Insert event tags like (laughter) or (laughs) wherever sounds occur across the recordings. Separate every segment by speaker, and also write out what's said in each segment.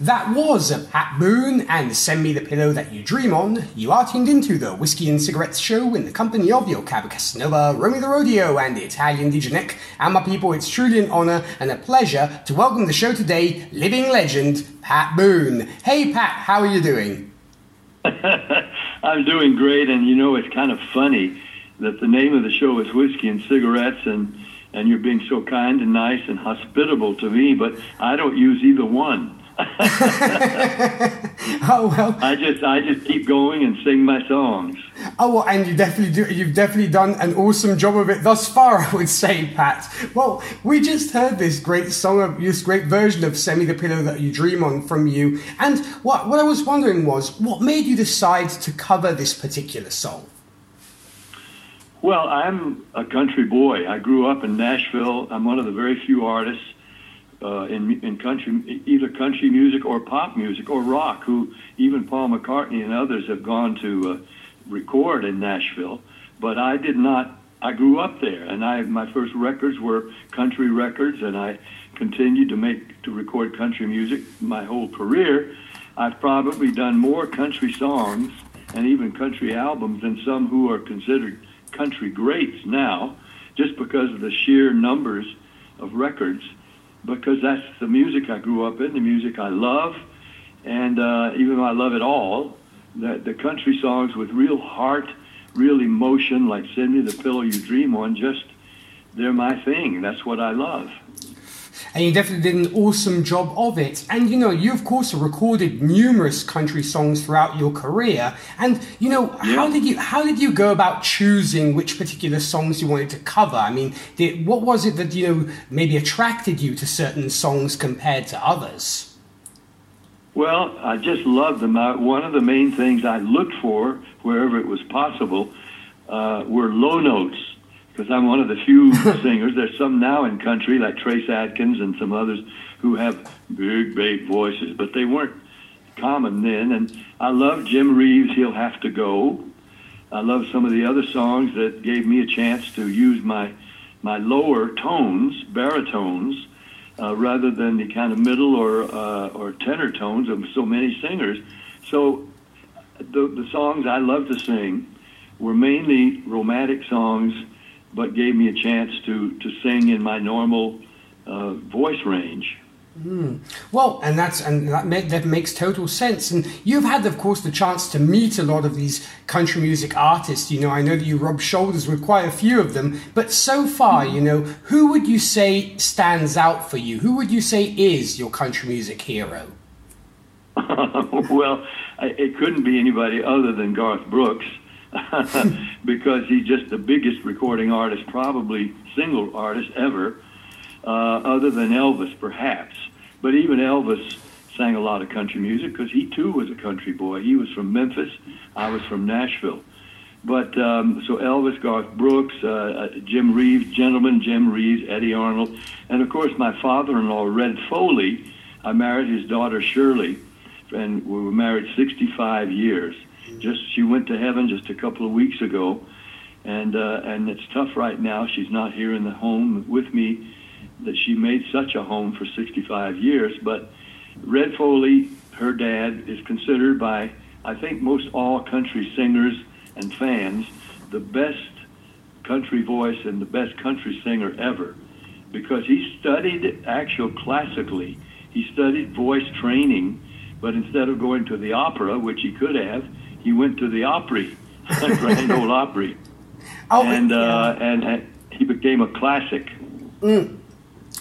Speaker 1: That was Pat Boone and Send Me the Pillow That You Dream On. You are tuned into the Whiskey and Cigarettes Show in the company of your Cabo Casanova, Romy the Rodeo, and the Italian Nick. And my people, it's truly an honour and a pleasure to welcome the show today, living legend, Pat Boone. Hey Pat, how are you doing? (laughs)
Speaker 2: I'm doing great, and you know, it's kind of funny that the name of the show is Whiskey and Cigarettes, and and you're being so kind and nice and hospitable to me, but I don't use either one. (laughs)
Speaker 1: oh well.
Speaker 2: I just I just keep going and sing my songs.
Speaker 1: Oh well, and you definitely do. You've definitely done an awesome job of it thus far, (laughs) I would say, Pat. Well, we just heard this great song, of this great version of "Send Me the Pillow That You Dream On" from you. And what what I was wondering was, what made you decide to cover this particular song?
Speaker 2: Well, I'm a country boy. I grew up in Nashville. I'm one of the very few artists uh, in in country, either country music or pop music or rock, who even Paul McCartney and others have gone to uh, record in Nashville. But I did not. I grew up there, and I my first records were country records, and I continued to make to record country music my whole career. I've probably done more country songs and even country albums than some who are considered country greats now just because of the sheer numbers of records, because that's the music I grew up in, the music I love, and uh, even though I love it all, the, the country songs with real heart, real emotion, like Send Me the Pillow You Dream On, just, they're my thing. That's what I love
Speaker 1: and you definitely did an awesome job of it. And you know, you of course recorded numerous country songs throughout your career. And you know, yeah. how did you how did you go about choosing which particular songs you wanted to cover? I mean, did, what was it that you know maybe attracted you to certain songs compared to others?
Speaker 2: Well, I just loved them. I, one of the main things I looked for wherever it was possible uh, were low notes because I'm one of the few (laughs) singers. There's some now in country, like Trace Adkins and some others, who have big, big voices, but they weren't common then. And I love Jim Reeves' He'll Have to Go. I love some of the other songs that gave me a chance to use my my lower tones, baritones, uh, rather than the kind of middle or uh, or tenor tones of so many singers. So the the songs I love to sing were mainly romantic songs but gave me a chance to, to sing in my normal uh, voice range.
Speaker 1: Mm. Well, and that's and that, make, that makes total sense. And you've had, of course, the chance to meet a lot of these country music artists. You know, I know that you rub shoulders with quite a few of them. But so far, you know, who would you say stands out for you? Who would you say is your country music hero? (laughs)
Speaker 2: well, it couldn't be anybody other than Garth Brooks. (laughs) because he's just the biggest recording artist, probably single artist ever, uh, other than Elvis, perhaps. But even Elvis sang a lot of country music because he too was a country boy. He was from Memphis, I was from Nashville. But um, so Elvis, Garth Brooks, uh, uh Jim Reeves, gentlemen, Jim Reeves, Eddy Arnold, and of course my father-in-law Red Foley. I married his daughter Shirley, and we were married 65 years just she went to heaven just a couple of weeks ago, and uh, and it's tough right now. She's not here in the home with me. That she made such a home for 65 years, but Red Foley, her dad, is considered by I think most all country singers and fans the best country voice and the best country singer ever because he studied actual classically. He studied voice training, but instead of going to the opera, which he could have, he went to the Opry, Grand Ole Opry, (laughs) oh, and uh, and uh, he became a classic.
Speaker 1: Mm.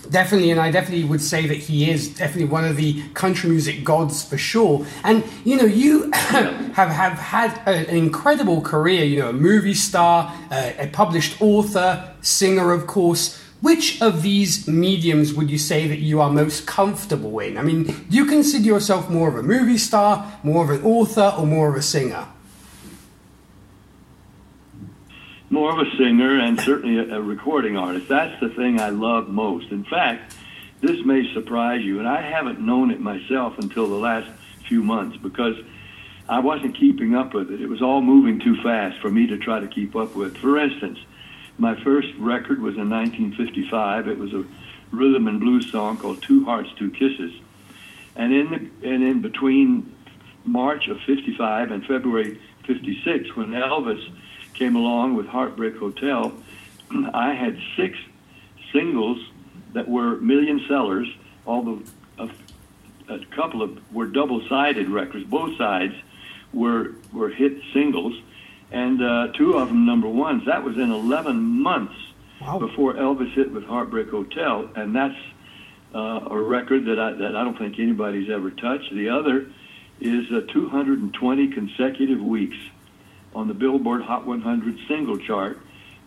Speaker 1: Definitely, and I definitely would say that he is definitely one of the country music gods for sure. And you know, you (coughs) have have had an incredible career. You know, a movie star, uh, a published author, singer, of course. Which of these mediums would you say that you are most comfortable in? I mean, do you consider yourself more of a movie star, more of an author, or more of a singer?
Speaker 2: More of a singer and certainly a, a recording artist. That's the thing I love most. In fact, this may surprise you, and I haven't known it myself until the last few months because I wasn't keeping up with it. It was all moving too fast for me to try to keep up with. For instance, my first record was in 1955. It was a rhythm and blues song called Two Hearts, Two Kisses. And in the, and in between March of '55 and February '56, when Elvis came along with Heartbreak Hotel, (clears throat) I had six singles that were million sellers. Although a, a couple of were double-sided records, both sides were were hit singles, and uh, two of them number ones. That was in 11 months wow. before Elvis hit with Heartbreak Hotel, and that's uh, a record that I that I don't think anybody's ever touched. The other is uh, 220 consecutive weeks on the Billboard Hot 100 single chart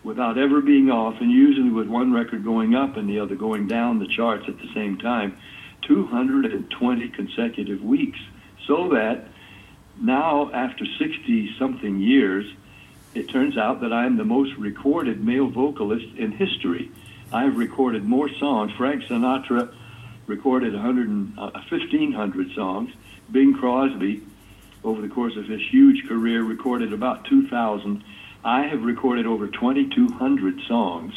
Speaker 2: without ever being off, and usually with one record going up and the other going down the charts at the same time. 220 consecutive weeks. So that now, after 60 something years, it turns out that I am the most recorded male vocalist in history. I have recorded more songs. Frank Sinatra recorded 100 uh, 1,500 songs. Bing Crosby, over the course of his huge career, recorded about 2,000. I have recorded over 2,200 songs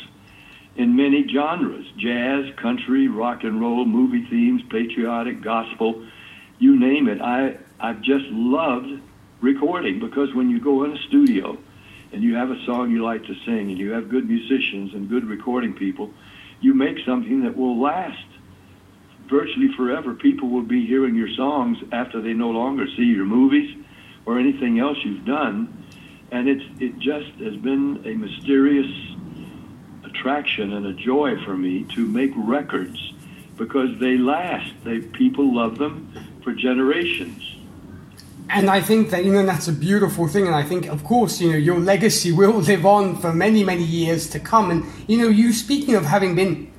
Speaker 2: in many genres jazz, country, rock and roll, movie themes, patriotic, gospel, you name it. I, I've just loved recording because when you go in a studio and you have a song you like to sing and you have good musicians and good recording people, you make something that will last virtually forever. People will be hearing your songs after they no longer see your movies or anything else you've done. And it's, it just has been a mysterious attraction and a joy for me to make records because they last. They, people love them for generations.
Speaker 1: And I think that, you know, that's a beautiful thing. And I think, of course, you know, your legacy (laughs) will live on for many, many years to come. And, you know, you speaking of having been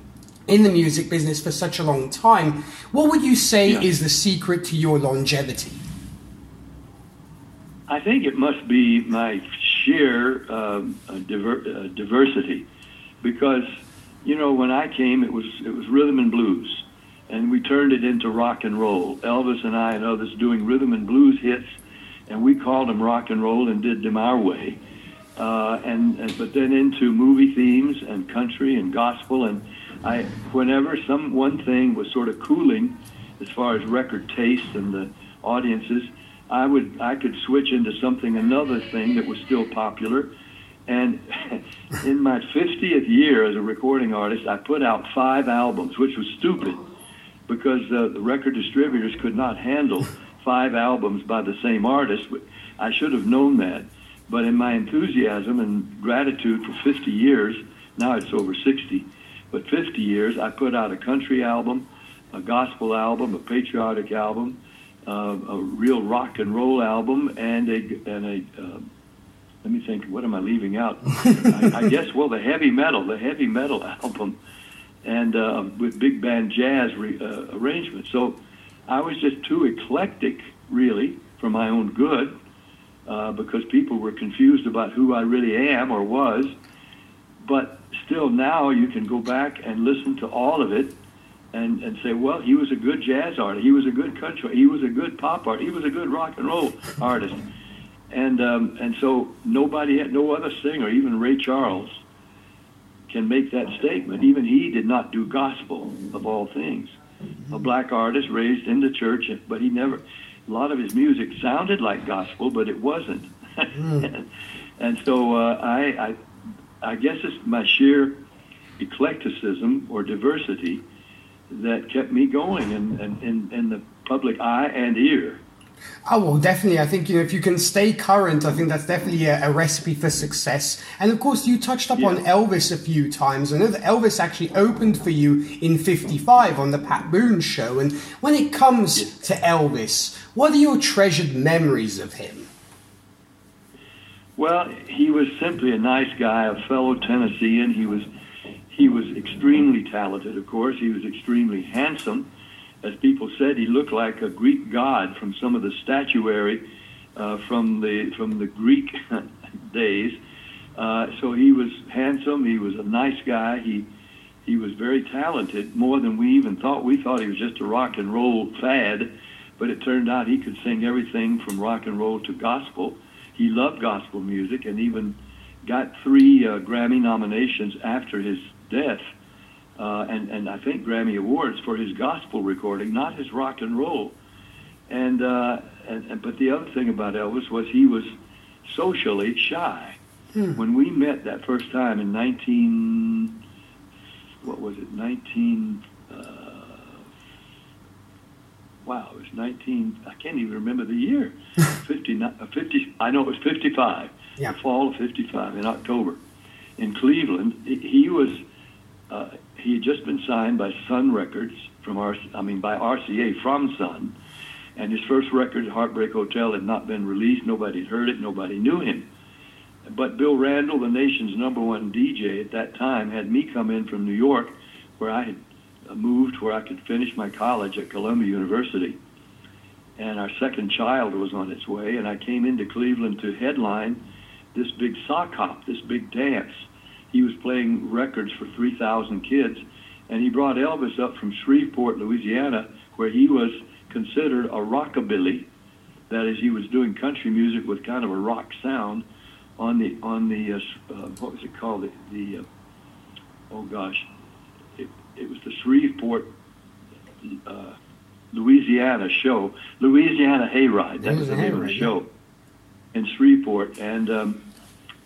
Speaker 1: in the music business for such a long time, what would you say yeah. is the secret to your longevity?
Speaker 2: I think it must be my sheer uh, diver- uh, diversity, because you know when I came, it was it was rhythm and blues, and we turned it into rock and roll. Elvis and I and others doing rhythm and blues hits, and we called them rock and roll and did them our way. Uh, and, and but then into movie themes and country and gospel and I whenever some one thing was sort of cooling as far as record taste and the audiences, I would I could switch into something another thing that was still popular. And (laughs) in my 50th year as a recording artist, I put out five albums, which was stupid because uh, the record distributors could not handle five albums by the same artist. I should have known that. But in my enthusiasm and gratitude for 50 years, now it's over 60, but 50 years, I put out a country album, a gospel album, a patriotic album, uh, a real rock and roll album, and a, and a uh, let me think, what am I leaving out? (laughs) I, I guess, well, the heavy metal, the heavy metal (laughs) album and uh, with big band jazz re, uh, arrangements. So I was just too eclectic, really, for my own good, uh, because people were confused about who I really am or was. But still, now you can go back and listen to all of it and, and say, well, he was a good jazz artist, he was a good country, he was a good pop artist, he was a good rock and roll artist. And, um, and so nobody, had, no other singer, even Ray Charles, can make that statement. Even he did not do gospel of all things. A black artist raised in the church, but he never. A lot of his music sounded like gospel, but it wasn't. Mm. (laughs) and so uh, I, I, I guess it's my sheer eclecticism or diversity that kept me going in, in, in, in the public eye and ear.
Speaker 1: Oh well, definitely. I think you know if you can stay current, I think that's definitely a, a recipe for success. And of course, you touched up yeah. on Elvis a few times. I know that Elvis actually opened for you in '55 on the Pat Boone Show. And when it comes yeah. to Elvis, what are your treasured memories of him?
Speaker 2: Well, he was simply a nice guy, a fellow Tennessean. He was he was extremely talented. Of course, he was extremely handsome as people said, he looked like a Greek god from some of the statuary uh, from the from the Greek (laughs) days. Uh, so he was handsome. He was a nice guy. He he was very talented, more than we even thought. We thought he was just a rock and roll fad, but it turned out he could sing everything from rock and roll to gospel. He loved gospel music and even got three uh, Grammy nominations after his death uh, and and I think Grammy awards for his gospel recording, not his rock and roll. And, uh, and, and but the other thing about Elvis was he was socially shy.
Speaker 1: Hmm.
Speaker 2: When we met that first time in 19, what was it, 19, uh, wow, it was 19, I can't even remember the year, (laughs) 50, uh, 50, I know it was 55,
Speaker 1: Yeah.
Speaker 2: the fall of 55 in October in Cleveland. He- He was, uh, he had just been signed by Sun Records from R, I mean by RCA from Sun, and his first record, Heartbreak Hotel, had not been released. Nobody had heard it. Nobody knew him. But Bill Randle, the nation's number one DJ at that time, had me come in from New York, where I had uh, moved, where I could finish my college at Columbia University. And our second child was on its way, and I came into Cleveland to headline this big sock hop, this big dance. He was playing records for 3,000 kids, and he brought Elvis up from Shreveport, Louisiana, where he was considered a rockabilly. That is, he was doing country music with kind of a rock sound on the on the uh, uh, what was it called? The, the uh, oh gosh, it, it was the Shreveport, uh, Louisiana show, Louisiana Hayride. That was the name of the show in Shreveport, and um,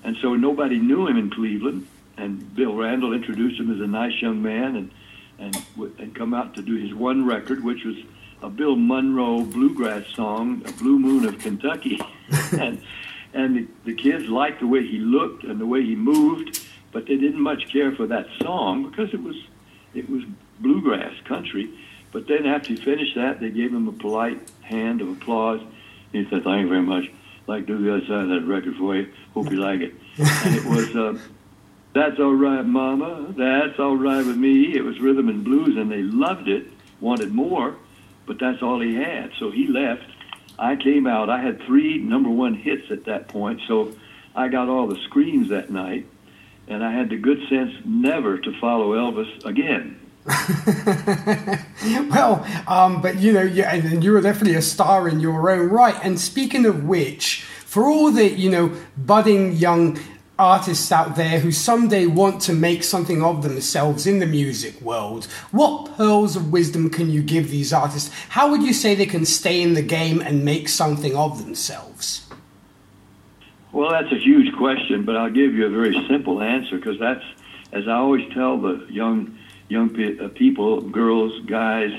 Speaker 2: and so nobody knew him in Cleveland. And Bill Randle introduced him as a nice young man, and and w- and come out to do his one record, which was a Bill Monroe bluegrass song, "A Blue Moon of Kentucky," (laughs) and and the, the kids liked the way he looked and the way he moved, but they didn't much care for that song because it was it was bluegrass country. But then after he finished that, they gave him a polite hand of applause. He said, "Thank you very much. I'd like to do the other side of that record for you. Hope you like it." (laughs) and it was. Uh, that's all right, Mama. That's all right with me. It was rhythm and blues, and they loved it, wanted more, but that's all he had. So he left. I came out. I had three number one hits at that point, so I got all the screams that night, and I had the good sense never to follow Elvis again. (laughs)
Speaker 1: well, um, but you know, and and you were definitely a star in your own right. And speaking of which, for all the you know budding young artists out there who someday want to make something of themselves in the music world, what pearls of wisdom can you give these artists? How would you say they can stay in the game and make something of themselves?
Speaker 2: Well, that's a huge question, but I'll give you a very simple answer because that's, as I always tell the young young uh, people, girls, guys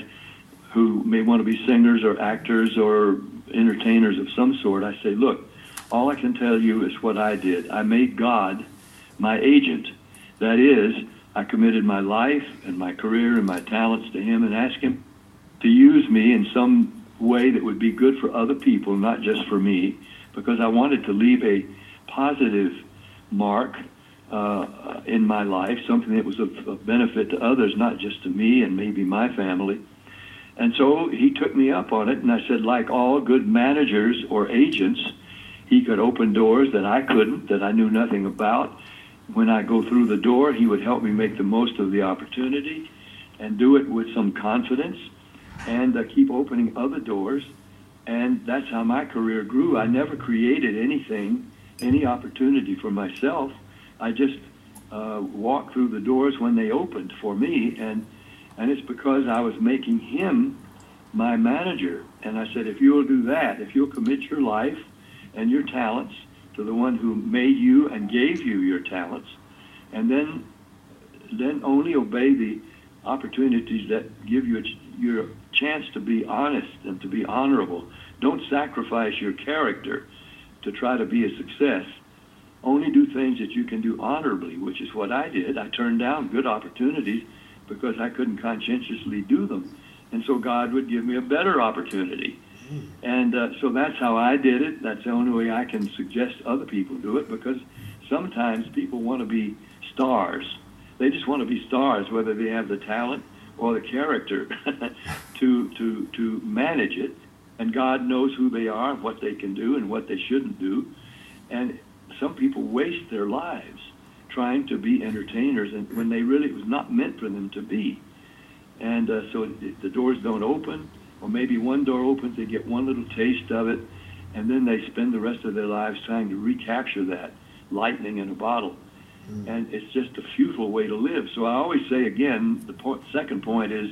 Speaker 2: who may want to be singers or actors or entertainers of some sort. I say, look, all I can tell you is what I did. I made God my agent. That is, I committed my life and my career and my talents to Him and asked Him to use me in some way that would be good for other people, not just for me, because I wanted to leave a positive mark uh, in my life, something that was of, of benefit to others, not just to me and maybe my family. And so he took me up on it, and I said, like all good managers or agents, he could open doors that I couldn't, that I knew nothing about. When I go through the door, he would help me make the most of the opportunity and do it with some confidence and uh, keep opening other doors. And that's how my career grew. I never created anything, any opportunity for myself. I just uh, walked through the doors when they opened for me, and and it's because I was making him my manager. And I said, if you'll do that, if you'll commit your life and your talents to the one who made you and gave you your talents, and then then only obey the opportunities that give you your chance to be honest and to be honorable. Don't sacrifice your character to try to be a success. Only do things that you can do honorably, which is what I did. I turned down good opportunities because I couldn't conscientiously do them. And so God would give me a better opportunity. And uh, so that's how I did it. That's the only way I can suggest other people do it because sometimes people want to be stars. They just want to be stars, whether they have the talent or the character (laughs) to, to, to manage it. And God knows who they are, what they can do, and what they shouldn't do. And some people waste their lives trying to be entertainers and when they really it was not meant for them to be. And uh, so the doors don't open, or maybe one door opens, they get one little taste of it, and then they spend the rest of their lives trying to recapture that lightning in a bottle. mm. and it's just a futile way to live. So I always say again, the point, second point is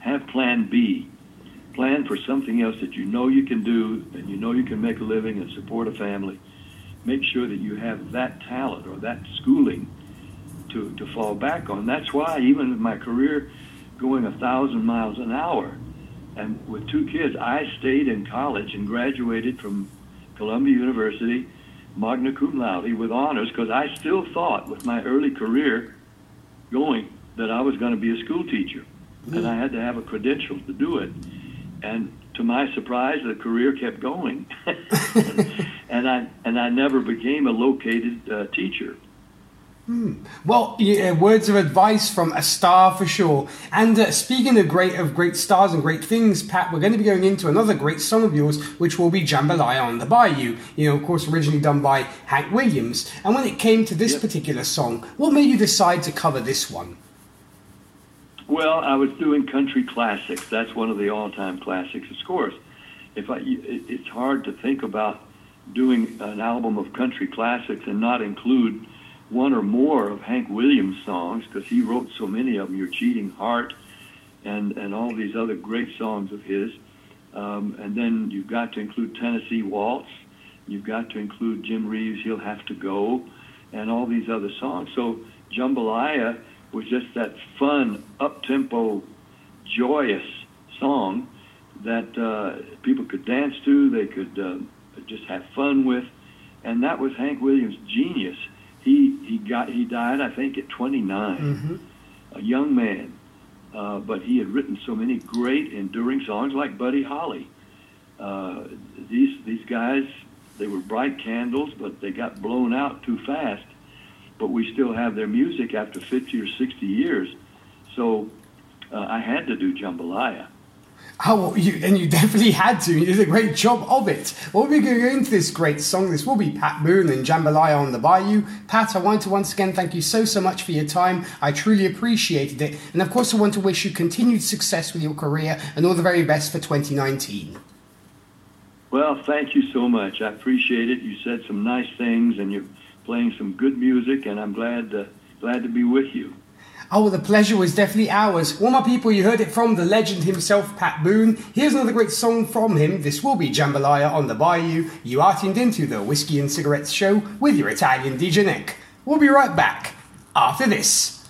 Speaker 2: have Plan B. Plan for something else that you know you can do and you know you can make a living and support a family. Make sure that you have that talent or that schooling to, to fall back on. That's why even with my career going a thousand miles an hour and with two kids, I stayed in college and graduated from Columbia University, magna cum laude with honors because I still thought with my early career going that I was going to be a school teacher mm-hmm. and I had to have a credential to do it. And to my surprise, the career kept going, (laughs) (laughs) and I and I never became a located uh, teacher.
Speaker 1: Hmm. Well, yeah, words of advice from a star for sure. And uh, speaking of great of great stars and great things, Pat, we're going to be going into another great song of yours, which will be "Jambalaya on the Bayou." You know, of course, originally done by Hank Williams. And when it came to this yep. particular song, what made you decide to cover this one?
Speaker 2: Well, I was doing country classics. That's one of the all-time classics, of course. If I, it's hard to think about doing an album of country classics and not include one or more of Hank Williams songs because he wrote so many of them. Your Cheating Heart, and and all these other great songs of his. Um, and then you've got to include Tennessee Waltz. You've got to include Jim Reeves' He'll Have to Go, and all these other songs. So Jambalaya was just that fun, up-tempo, joyous song that uh, people could dance to. They could uh, just have fun with, and that was Hank Williams' genius he he got he died I think at 29, mm-hmm. a young man, uh, but he had written so many great enduring songs like Buddy Holly. Uh, these these guys they were bright candles, but they got blown out too fast. But we still have their music after 50 or 60 years. So uh, I had to do Jambalaya.
Speaker 1: Oh, you, and you definitely had to. You did a great job of it. Well, we're going go into this great song. This will be Pat Boone and Jambalaya on the Bayou. Pat, I want to once again thank you so, so much for your time. I truly appreciated it. And of course, I want to wish you continued success with your career and all the very best for 2019.
Speaker 2: Well, thank you so much. I appreciate it. You said some nice things and you're playing some good music, and I'm glad to, glad to be with you.
Speaker 1: Oh, the pleasure was definitely ours. All my people, you heard it from the legend himself, Pat Boone. Here's another great song from him. This will be Jambalaya on the Bayou. You are tuned into the Whiskey and Cigarettes Show with your Italian DJ Nick. We'll be right back after this.